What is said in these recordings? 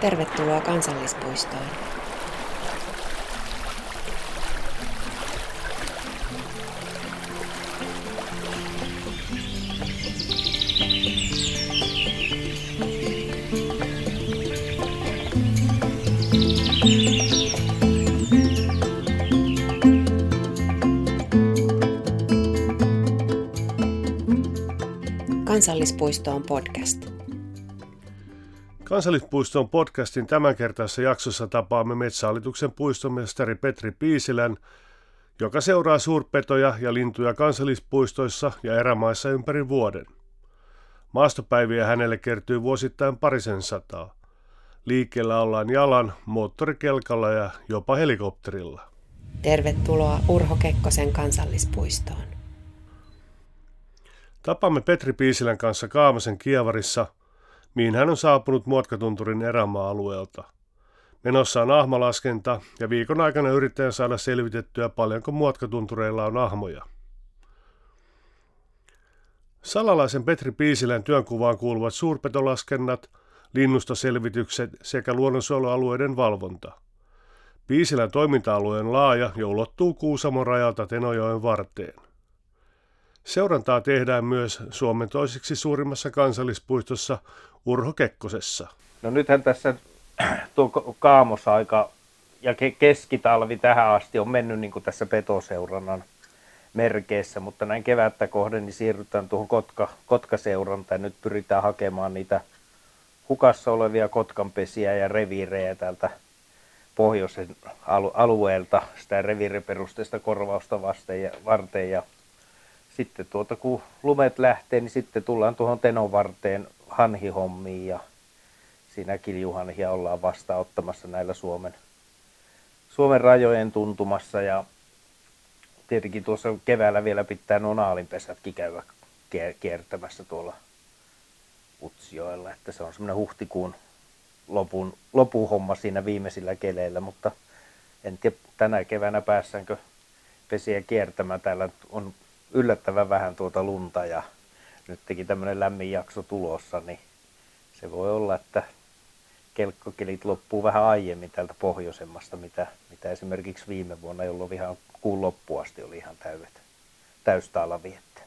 Tervetuloa kansallispuistoon. Kansallispuisto on podcast. Kansallispuisto on podcastin tämänkertaisessa jaksossa tapaamme Metsähallituksen puistomestari Petri Piisilän, joka seuraa suurpetoja ja lintuja kansallispuistoissa ja erämaissa ympäri vuoden. Maastopäiviä hänelle kertyy vuosittain parisen sataa. Liikkeellä ollaan jalan, moottorikelkalla ja jopa helikopterilla. Tervetuloa Urho Kekkosen kansallispuistoon. Tapamme Petri Piisilän kanssa Kaamasen Kievarissa, mihin hän on saapunut Muotkatunturin erämaa-alueelta. Menossa on ahmalaskenta ja viikon aikana yrittäjän saada selvitettyä paljonko Muotkatuntureilla on ahmoja. Salalaisen Petri Piisilän työnkuvaan kuuluvat suurpetolaskennat, linnustoselvitykset sekä luonnonsuojelualueiden valvonta. Piisilän toiminta-alue on laaja ja ulottuu Kuusamon rajalta Tenojoen varteen. Seurantaa tehdään myös Suomen toiseksi suurimmassa kansallispuistossa Urho Kekkosessa. No nythän tässä tuo kaamosaika ja keskitalvi tähän asti on mennyt niin kuin tässä petoseurannan merkeissä, mutta näin kevättä kohden niin siirrytään tuohon kotka, kotkaseurantaan nyt pyritään hakemaan niitä hukassa olevia kotkanpesiä ja reviirejä täältä pohjoisen alueelta sitä reviiriperusteista korvausta vasten ja, varten ja sitten tuota, kun lumet lähtee, niin sitten tullaan tuohon Tenovarteen hanhihommiin ja siinä kiljuhanhia ollaan vastaanottamassa näillä Suomen, Suomen rajojen tuntumassa ja tietenkin tuossa keväällä vielä pitää nuo naalinpesätkin käydä kiertämässä tuolla Utsjoella, että se on semmoinen huhtikuun lopun, lopuhomma siinä viimeisillä keleillä, mutta en tiedä tänä keväänä päässäänkö pesiä kiertämään. Täällä on yllättävän vähän tuota lunta ja nyt teki tämmöinen lämmin jakso tulossa, niin se voi olla, että kelkkokelit loppuu vähän aiemmin tältä pohjoisemmasta, mitä, mitä esimerkiksi viime vuonna, jolloin ihan kuun loppuun asti oli ihan täydet, täystaala viettä.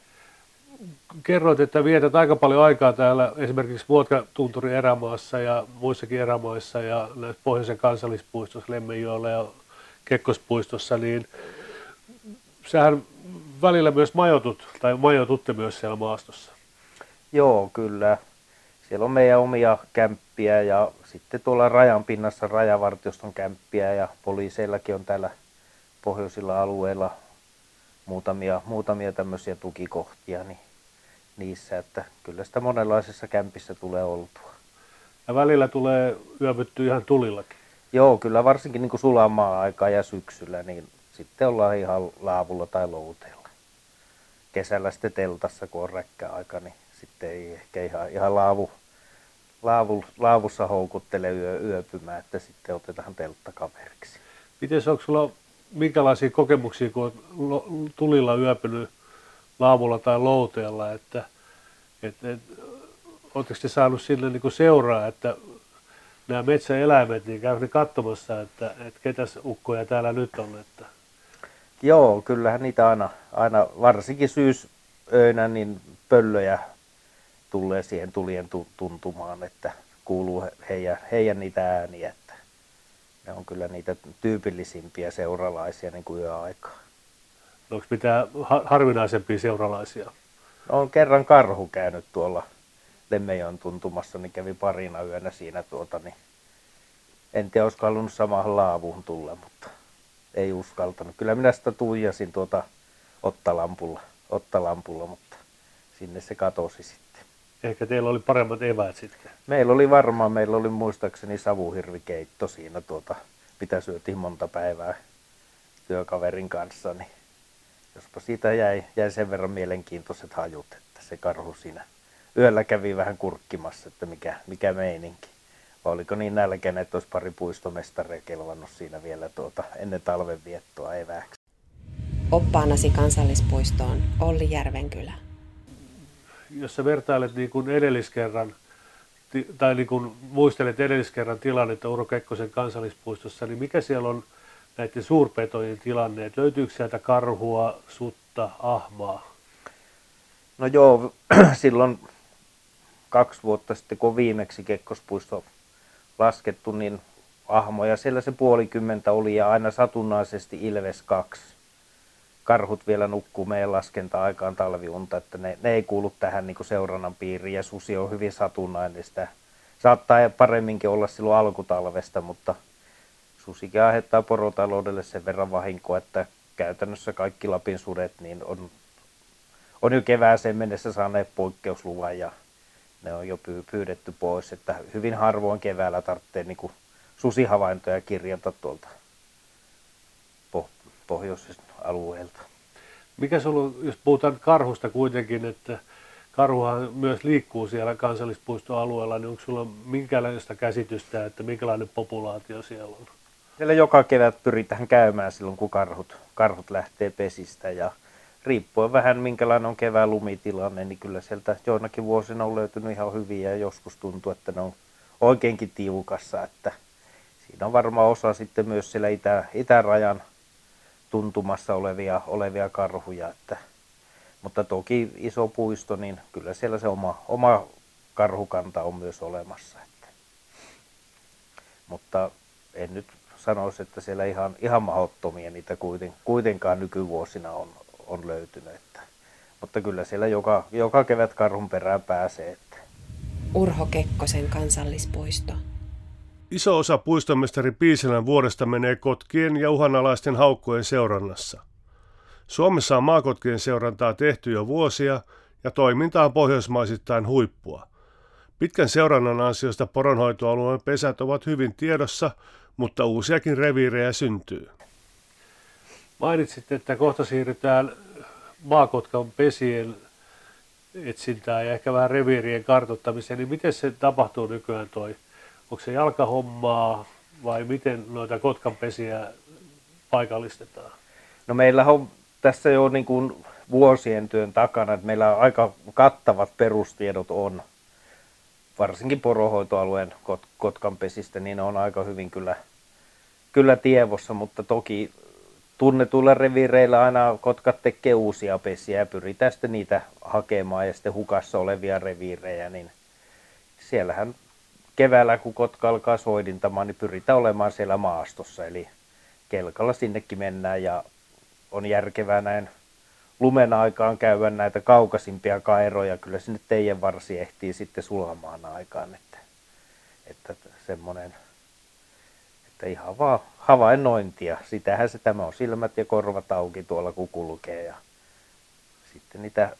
Kerroit, että vietät aika paljon aikaa täällä esimerkiksi Vuotka-Tunturin erämaassa ja muissakin erämaissa ja pohjoisen kansallispuistossa, Lemmenjoella ja Kekkospuistossa, niin sähän välillä myös majotut, tai majotutte myös siellä maastossa. Joo, kyllä. Siellä on meidän omia kämppiä ja sitten tuolla rajan pinnassa rajavartioston kämppiä ja poliiseillakin on täällä pohjoisilla alueilla muutamia, muutamia tämmöisiä tukikohtia niin niissä, että kyllä sitä monenlaisessa kämpissä tulee oltua. Ja välillä tulee yövytty ihan tulillakin. Joo, kyllä varsinkin niin sulamaa aikaa ja syksyllä, niin sitten ollaan ihan laavulla tai louteella kesällä sitten teltassa, kun on räkkäaika, niin sitten ei ehkä ihan, ihan laavu, laavu, laavussa houkuttele yö, yöpymään, että sitten otetaan telttakaveriksi. Miten onko sulla minkälaisia kokemuksia, kun on tulilla yöpynyt laavulla tai louteella, että et, et, oletteko te saanut niin kuin seuraa, että nämä metsäeläimet, niin käy katsomassa, että, että ketäs ukkoja täällä nyt on, että Joo, kyllähän niitä aina, aina varsinkin syysöinä, niin pöllöjä tulee siihen tulien tuntumaan, että kuuluu heidän, heidän niitä ääniä, että ne on kyllä niitä tyypillisimpiä seuralaisia niin kuin yöaikaa. No, onko mitään harvinaisempia seuralaisia? No, on kerran karhu käynyt tuolla Lemmejon tuntumassa, niin kävi parina yönä siinä tuota, niin en tiedä, olisiko halunnut samaan laavuun tulla, mutta ei uskaltanut. Kyllä minä sitä tuijasin tuota ottalampulla, ottalampulla, mutta sinne se katosi sitten. Ehkä teillä oli paremmat eväät sitten. Meillä oli varmaan, meillä oli muistaakseni savuhirvikeitto siinä, tuota, mitä syötiin monta päivää työkaverin kanssa, niin jospa siitä jäi, jäi sen verran mielenkiintoiset hajut, että se karhu siinä yöllä kävi vähän kurkkimassa, että mikä, mikä meininki. Vai oliko niin nälkäinen, että olisi pari puistomestaria kelvannut siinä vielä tuota, ennen talven viettoa evääksi? Oppaanasi kansallispuistoon Olli Järvenkylä. Jos sä vertailet niin kuin edelliskerran tai niin kun muistelet edelliskerran tilannetta Uro Kekkosen kansallispuistossa, niin mikä siellä on näiden suurpetojen tilanne? Että löytyykö sieltä karhua, sutta, ahmaa? No joo, silloin kaksi vuotta sitten, kun viimeksi Kekkospuisto laskettu, niin ahmoja siellä se puolikymmentä oli ja aina satunnaisesti Ilves kaksi. Karhut vielä nukkuu meidän laskenta-aikaan talviunta, että ne, ne ei kuulu tähän niin seurannan piiriin ja susi on hyvin satunnainen. Sitä saattaa paremminkin olla silloin alkutalvesta, mutta susikin aiheuttaa porotaloudelle sen verran vahinkoa, että käytännössä kaikki Lapin sudet niin on, on jo kevääseen mennessä saaneet poikkeusluvan ja ne on jo pyydetty pois, että hyvin harvoin keväällä tarvitsee niin susihavaintoja kirjata tuolta pohjoisesta alueelta. Mikä se on, jos puhutaan karhusta kuitenkin, että karhuhan myös liikkuu siellä kansallispuistoalueella, niin onko sulla minkälaista käsitystä, että minkälainen populaatio siellä on? Siellä joka kevät pyritään käymään silloin, kun karhut, karhut lähtee pesistä ja riippuen vähän minkälainen on kevään lumitilanne, niin kyllä sieltä joinakin vuosina on löytynyt ihan hyviä ja joskus tuntuu, että ne on oikeinkin tiukassa, että siinä on varmaan osa sitten myös siellä itä, itärajan tuntumassa olevia, olevia karhuja, että, mutta toki iso puisto, niin kyllä siellä se oma, oma karhukanta on myös olemassa. Että. Mutta en nyt sanoisi, että siellä ihan, ihan mahdottomia niitä kuiten, kuitenkaan nykyvuosina on, on löytynyt. Että. Mutta kyllä siellä joka, joka kevät karhun perään pääsee. Että. Urho Kekkosen kansallispuisto. Iso osa puistomestari Piisilän vuodesta menee kotkien ja uhanalaisten haukkojen seurannassa. Suomessa on maakotkien seurantaa tehty jo vuosia ja toiminta on pohjoismaisittain huippua. Pitkän seurannan ansiosta poronhoitoalueen pesät ovat hyvin tiedossa, mutta uusiakin reviirejä syntyy. Mainitsit, että kohta siirrytään maakotkan pesien etsintään ja ehkä vähän reviirien kartoittamiseen, niin miten se tapahtuu nykyään toi? Onko se jalkahommaa vai miten noita kotkanpesiä paikallistetaan? No meillä on tässä jo niin kuin vuosien työn takana, että meillä aika kattavat perustiedot on, varsinkin porohoitoalueen kot- kotkanpesistä, niin ne on aika hyvin kyllä, kyllä tievossa, mutta toki tunnetuilla reviireillä aina kotkat tekee uusia pesiä ja pyritään sitten niitä hakemaan ja sitten hukassa olevia reviirejä, niin siellähän keväällä, kun kotka alkaa soidintamaan, niin pyritään olemaan siellä maastossa. Eli kelkalla sinnekin mennään ja on järkevää näin lumen aikaan käydä näitä kaukaisimpia kairoja. Kyllä sinne teidän varsi ehtii sitten sulamaan aikaan. Että, että semmoinen, että ihan vaan havainnointia. Sitähän se tämä on silmät ja korvat auki tuolla kun kulkee. Ja sitten niitä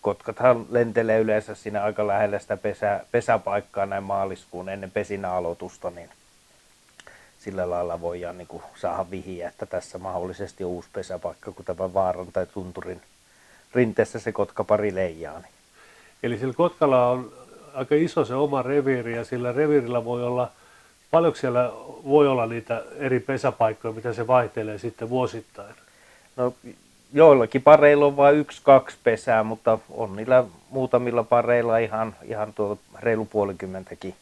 kotkathan lentelee yleensä siinä aika lähellä sitä pesä, pesäpaikkaa näin maaliskuun ennen pesinä-aloitusta, niin sillä lailla voidaan niin kuin saada vihiä, että tässä mahdollisesti uusi pesäpaikka, kun tämä vaaran tai tunturin rinteessä se kotka pari leijaa. Niin. Eli sillä kotkalla on aika iso se oma reviiri ja sillä reviirillä voi olla, paljonko siellä voi olla niitä eri pesäpaikkoja, mitä se vaihtelee sitten vuosittain? No joillakin pareilla on vain yksi, kaksi pesää, mutta on niillä muutamilla pareilla ihan, ihan tuo reilu puolikymmentäkin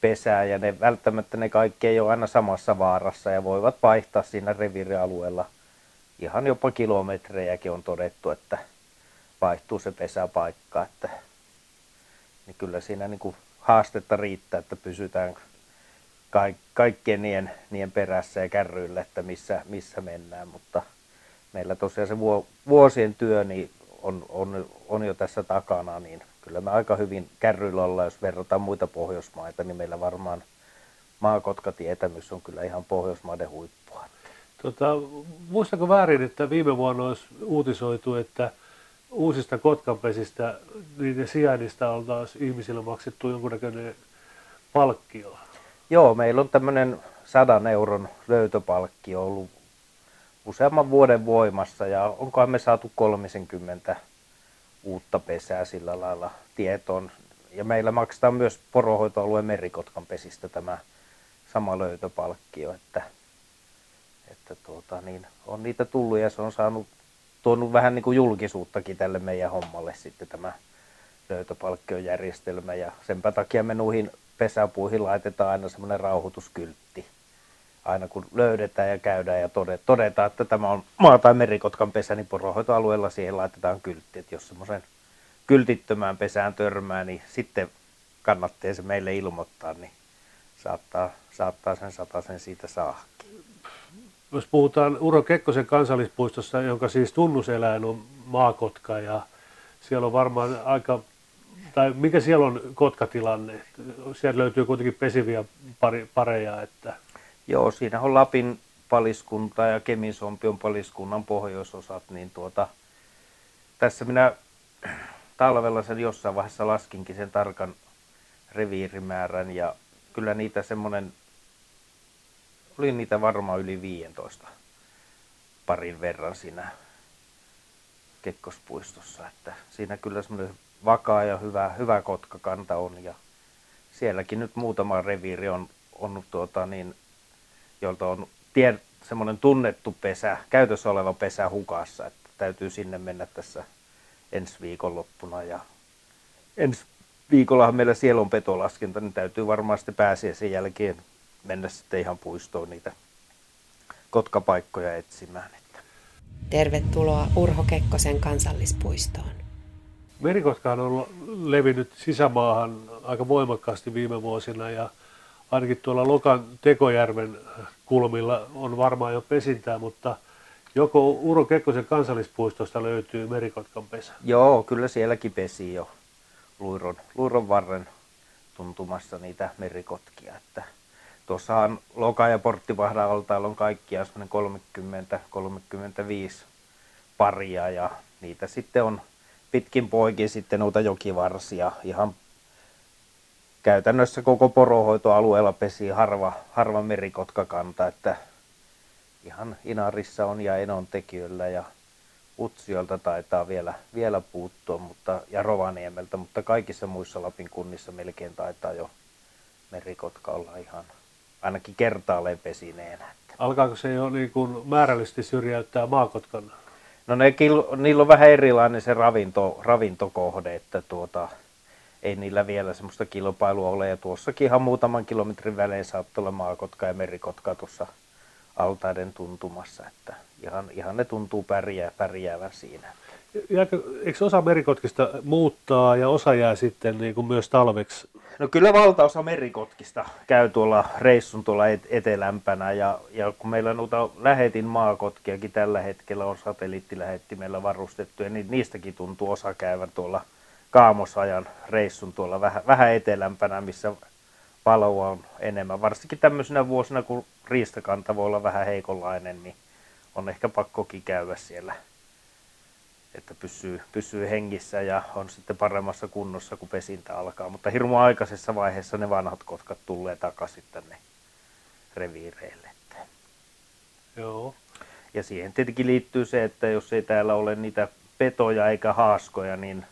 pesää ja ne välttämättä ne kaikki ei ole aina samassa vaarassa ja voivat vaihtaa siinä reviirialueella ihan jopa kilometrejäkin on todettu, että vaihtuu se pesäpaikka, että niin kyllä siinä niin kuin haastetta riittää, että pysytään kaikkien nien, nien perässä ja kärryillä, että missä, missä mennään, mutta – meillä tosiaan se vuosien työ niin on, on, on jo tässä takana, niin kyllä me aika hyvin kärryillä ollaan, jos verrataan muita Pohjoismaita, niin meillä varmaan maakotkatietämys on kyllä ihan Pohjoismaiden huippua. Tota, muistako väärin, että viime vuonna olisi uutisoitu, että uusista kotkanpesistä, niiden sijainnista on taas ihmisille maksettu jonkunnäköinen palkkio? Joo, meillä on tämmöinen sadan euron löytöpalkkio ollut useamman vuoden voimassa ja onkohan me saatu 30 uutta pesää sillä lailla tietoon. Ja meillä maksetaan myös porohoitoalueen merikotkan pesistä tämä sama löytöpalkkio, että, että tuota, niin on niitä tullut ja se on saanut tuonut vähän niin kuin julkisuuttakin tälle meidän hommalle sitten tämä, löytöpalkkiojärjestelmä ja senpä takia me nuihin pesäpuihin laitetaan aina semmoinen rauhoituskyltti. Aina kun löydetään ja käydään ja todetaan, että tämä on maa- tai merikotkan pesä, niin poronhoitoalueella siihen laitetaan kyltti. Että jos semmoisen kyltittömään pesään törmää, niin sitten kannattaa se meille ilmoittaa, niin saattaa, saattaa sen sen siitä saakin. Jos puhutaan Uro Kekkosen kansallispuistossa, jonka siis tunnuseläin on maakotka ja siellä on varmaan aika, tai mikä siellä on kotkatilanne? Sieltä löytyy kuitenkin pesiviä pari, pareja. Että... Joo, siinä on Lapin paliskunta ja Kemisompion paliskunnan pohjoisosat, niin tuota, tässä minä talvella sen jossain vaiheessa laskinkin sen tarkan reviirimäärän ja kyllä niitä semmoinen, oli niitä varmaan yli 15 parin verran siinä Kekkospuistossa, että siinä kyllä semmoinen vakaa ja hyvä, hyvä kotkakanta on ja sielläkin nyt muutama reviiri on, on tuota niin, jolta on semmoinen tunnettu pesä, käytössä oleva pesä hukassa, että täytyy sinne mennä tässä ensi viikonloppuna ja ensi viikollahan meillä siellä on petolaskenta, niin täytyy varmaan sitten pääsiä sen jälkeen mennä sitten ihan puistoon niitä kotkapaikkoja etsimään. Tervetuloa Urho Kekkosen kansallispuistoon. Merikotka on levinnyt sisämaahan aika voimakkaasti viime vuosina ja ainakin tuolla Lokan Tekojärven kulmilla on varmaan jo pesintää, mutta joko Uro Kekkosen kansallispuistosta löytyy merikotkan pesä? Joo, kyllä sielläkin pesi jo luiron, luiron varren tuntumassa niitä merikotkia. Että tuossahan Loka- ja Porttivahdan altaalla on kaikkia 30-35 paria ja niitä sitten on pitkin poikin sitten noita jokivarsia ihan käytännössä koko porohoitoalueella pesi harva, harva merikotkakanta, että ihan Inarissa on ja Enon tekijöillä ja Utsiolta taitaa vielä, vielä puuttua mutta, ja Rovaniemeltä, mutta kaikissa muissa Lapin kunnissa melkein taitaa jo merikotka olla ihan ainakin kertaalleen pesineenä. Alkaako se jo niin kuin määrällisesti syrjäyttää maakotkan? No ne, niillä on vähän erilainen se ravinto, ravintokohde, että tuota, ei niillä vielä semmoista kilpailua ole. Ja tuossakin ihan muutaman kilometrin välein saattaa olla maakotka ja merikotka tuossa altaiden tuntumassa, että ihan, ihan ne tuntuu pärjää, pärjäävän siinä. Jääkö, eikö osa merikotkista muuttaa ja osa jää sitten niin kuin myös talveksi? No kyllä valtaosa merikotkista käy tuolla reissun tuolla et- etelämpänä ja, ja kun meillä noita lähetin maakotkiakin tällä hetkellä on satelliittilähettimellä varustettu ja niin niistäkin tuntuu osa käyvän tuolla kaamosajan reissun tuolla vähän, vähän etelämpänä, missä valoa on enemmän. Varsinkin tämmöisenä vuosina, kun riistakanta voi olla vähän heikonlainen, niin on ehkä pakkokin käydä siellä, että pysyy, pysyy hengissä ja on sitten paremmassa kunnossa, kun pesintä alkaa. Mutta hirmu aikaisessa vaiheessa ne vanhat kotkat tulee takaisin tänne reviireille. Joo. Ja siihen tietenkin liittyy se, että jos ei täällä ole niitä petoja eikä haaskoja, niin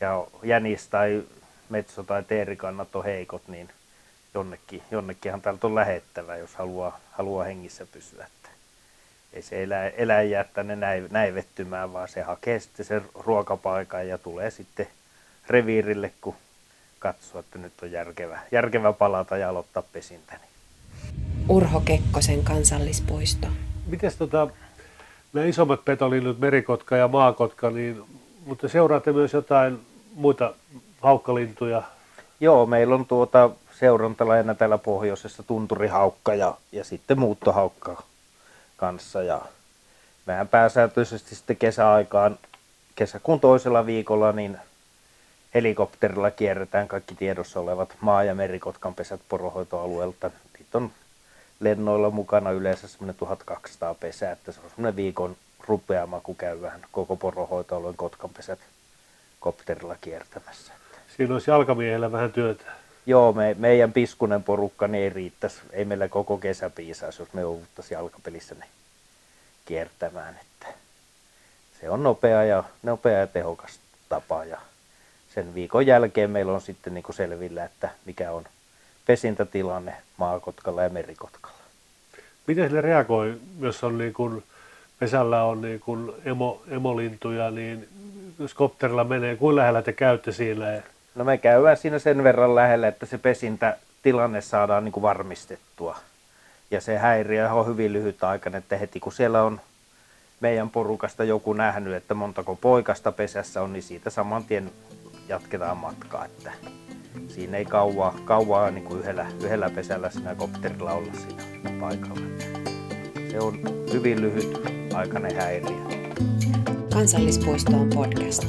ja jänis tai metso tai teerikannat on heikot, niin jonnekin, jonnekinhan täältä on lähettävä, jos haluaa, haluaa hengissä pysyä ei se elä, eläin jää tänne näivettymään, vaan se hakee sitten sen ruokapaikan ja tulee sitten reviirille, kun katsoo, että nyt on järkevä, järkevä palata ja aloittaa pesintäni. Urho Kekkosen kansallispuisto. Miten tota, nämä isommat petolinnut, merikotka ja maakotka, niin, mutta seuraatte myös jotain muita haukkalintuja? Joo, meillä on tuota seurantalaina täällä pohjoisessa tunturihaukka ja, ja sitten muuttohaukka kanssa ja mehän pääsääntöisesti sitten kesäaikaan, kesäkuun toisella viikolla, niin helikopterilla kierretään kaikki tiedossa olevat maa- ja merikotkan pesät porohoitoalueelta. Niitä on lennoilla mukana yleensä semmoinen 1200 pesää, että se on semmoinen viikon rupeama, kun käy vähän koko porohoitoalueen kotkanpesät kopterilla kiertämässä. Siinä olisi jalkamiehellä vähän työtä. Joo, me, meidän piskunen porukka niin ei riittäisi, ei meillä koko kesä piisaisi, jos me jouduttaisiin jalkapelissä ne kiertämään. Että se on nopea ja, nopea ja tehokas tapa ja sen viikon jälkeen meillä on sitten niin kuin selvillä, että mikä on pesintätilanne maakotkalla ja merikotkalla. Miten ne reagoi, jos on niin kuin pesällä on niin kuin emo, emolintuja, niin jos kopterilla menee, kuin lähellä te käytte siinä? No me käydään siinä sen verran lähellä, että se pesintä tilanne saadaan niin kuin varmistettua. Ja se häiriö on hyvin lyhyt aika, että heti kun siellä on meidän porukasta joku nähnyt, että montako poikasta pesässä on, niin siitä saman tien jatketaan matkaa. Että siinä ei kauaa, kauaa niin kuin yhdellä, yhdellä pesällä siinä kopterilla olla siinä paikalla. Se on hyvin lyhyt aikainen häiriö. Kansallispuisto on podcast.